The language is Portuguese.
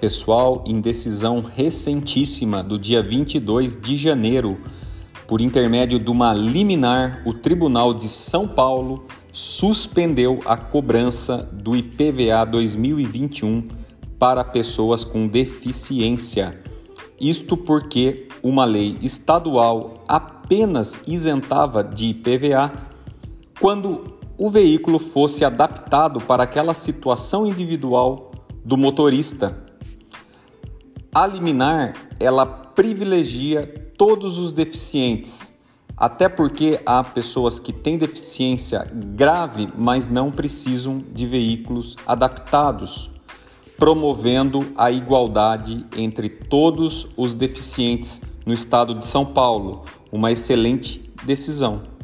Pessoal, em decisão recentíssima do dia 22 de janeiro, por intermédio de uma liminar, o Tribunal de São Paulo suspendeu a cobrança do IPVA 2021 para pessoas com deficiência. Isto porque uma lei estadual apenas isentava de IPVA quando o veículo fosse adaptado para aquela situação individual do motorista. A liminar, ela privilegia todos os deficientes, até porque há pessoas que têm deficiência grave, mas não precisam de veículos adaptados, promovendo a igualdade entre todos os deficientes no estado de São Paulo. Uma excelente decisão.